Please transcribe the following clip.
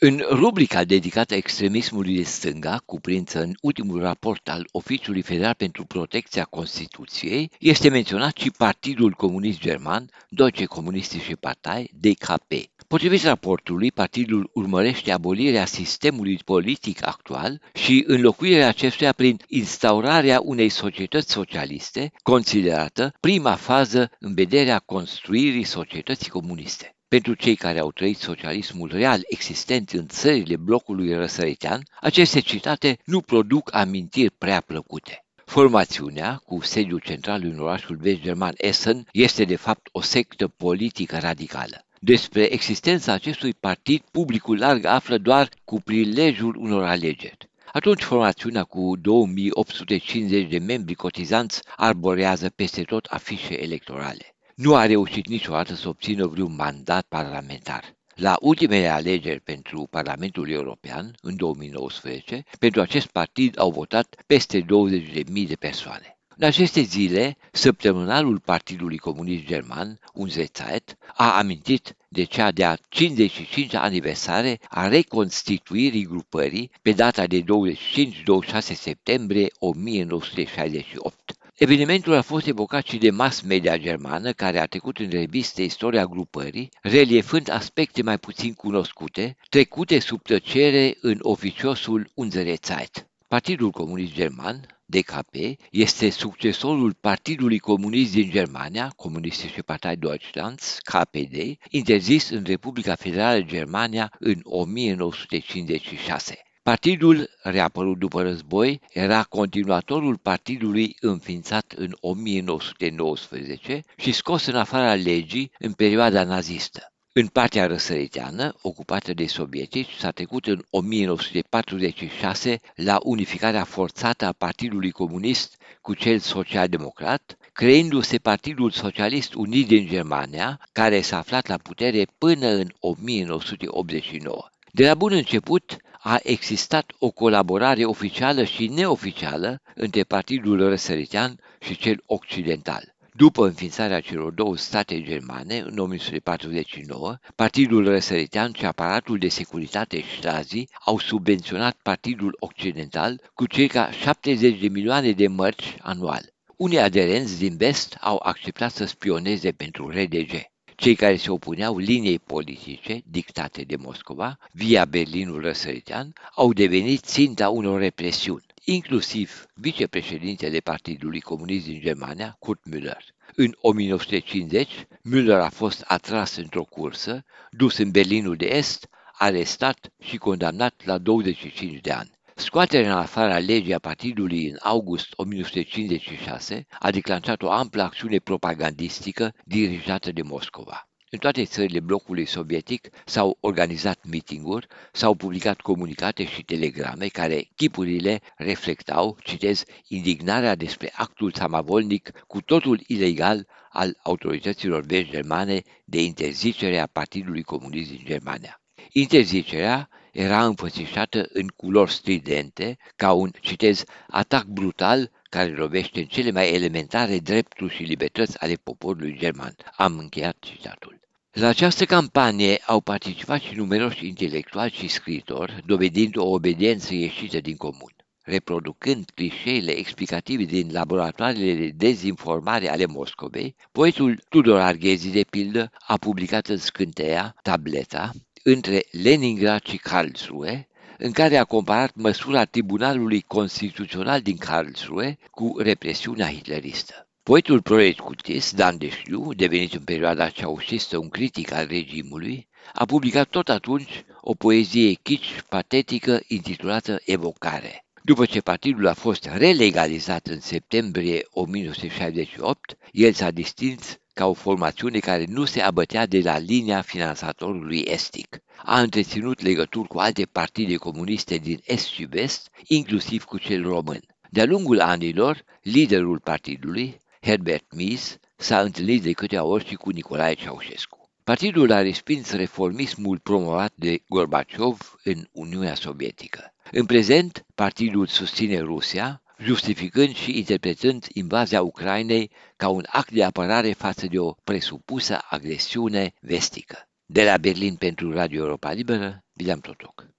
În rubrica dedicată extremismului de stânga, cuprinsă în ultimul raport al Oficiului Federal pentru Protecția Constituției, este menționat și Partidul Comunist German, Deutsche Kommunistische Partei, DKP. Potrivit raportului, partidul urmărește abolirea sistemului politic actual și înlocuirea acestuia prin instaurarea unei societăți socialiste, considerată prima fază în vederea construirii societății comuniste. Pentru cei care au trăit socialismul real existent în țările blocului răsăritean, aceste citate nu produc amintiri prea plăcute. Formațiunea, cu sediul central în orașul vest-german Essen, este de fapt o sectă politică radicală. Despre existența acestui partid, publicul larg află doar cu prilejul unor alegeri. Atunci formațiunea cu 2850 de membri cotizanți arborează peste tot afișe electorale nu a reușit niciodată să obțină vreun mandat parlamentar. La ultimele alegeri pentru Parlamentul European, în 2019, pentru acest partid au votat peste 20.000 de persoane. În aceste zile, săptămânalul Partidului Comunist German, Unzezeit, a amintit de cea de-a 55-a aniversare a reconstituirii grupării pe data de 25-26 septembrie 1968. Evenimentul a fost evocat și de mass media germană, care a trecut în revistă istoria grupării, reliefând aspecte mai puțin cunoscute, trecute sub tăcere în oficiosul Unsere Zeit. Partidul Comunist German, DKP, este succesorul Partidului Comunist din Germania, Kommunistische Partei Deutschlands, KPD, interzis în Republica Federală Germania în 1956. Partidul, reapărut după război, era continuatorul partidului înființat în 1919 și scos în afara legii în perioada nazistă. În partea răsăriteană, ocupată de sovietici, s-a trecut în 1946 la unificarea forțată a Partidului Comunist cu cel social-democrat, creându-se Partidul Socialist Unit din Germania, care s-a aflat la putere până în 1989. De la bun început, a existat o colaborare oficială și neoficială între Partidul Răsăritean și cel Occidental. După înființarea celor două state germane în 1949, Partidul Răsăritean și aparatul de securitate Stasi au subvenționat Partidul Occidental cu circa 70 de milioane de mărci anual. Unii aderenți din vest au acceptat să spioneze pentru RDG. Cei care se opuneau liniei politice dictate de Moscova via Berlinul răsăritean au devenit ținta unor represiuni, inclusiv vicepreședintele Partidului Comunist din Germania, Kurt Müller. În 1950, Müller a fost atras într-o cursă, dus în Berlinul de Est, arestat și condamnat la 25 de ani. Scoaterea în afara legii a partidului în august 1956 a declanșat o amplă acțiune propagandistică dirijată de Moscova. În toate țările blocului sovietic s-au organizat mitinguri, s-au publicat comunicate și telegrame care chipurile reflectau, citez, indignarea despre actul samavolnic cu totul ilegal al autorităților vești germane de interzicere a Partidului Comunist din Germania. Interzicerea era înfățișată în culori stridente, ca un, citez, atac brutal care lovește în cele mai elementare drepturi și libertăți ale poporului german. Am încheiat citatul. La această campanie au participat și numeroși intelectuali și scritori, dovedind o obediență ieșită din comun. Reproducând clișeile explicative din laboratoarele de dezinformare ale Moscovei, poetul Tudor Arghezi, de pildă, a publicat în scânteia Tableta, între Leningrad și Karlsruhe, în care a comparat măsura Tribunalului Constituțional din Karlsruhe cu represiunea hitleristă. Poetul proletcutist Dan Deșliu, devenit în perioada ceaușistă un critic al regimului, a publicat tot atunci o poezie kitsch patetică intitulată Evocare. După ce partidul a fost relegalizat în septembrie 1968, el s-a distins ca o formațiune care nu se abătea de la linia finanțatorului estic. A întreținut legături cu alte partide comuniste din est și vest, inclusiv cu cel român. De-a lungul anilor, liderul partidului, Herbert Mies, s-a întâlnit de câteva ori și cu Nicolae Ceaușescu. Partidul a respins reformismul promovat de Gorbaciov în Uniunea Sovietică. În prezent, partidul susține Rusia, justificând și interpretând invazia Ucrainei ca un act de apărare față de o presupusă agresiune vestică. De la Berlin pentru Radio Europa Liberă, William Totoc.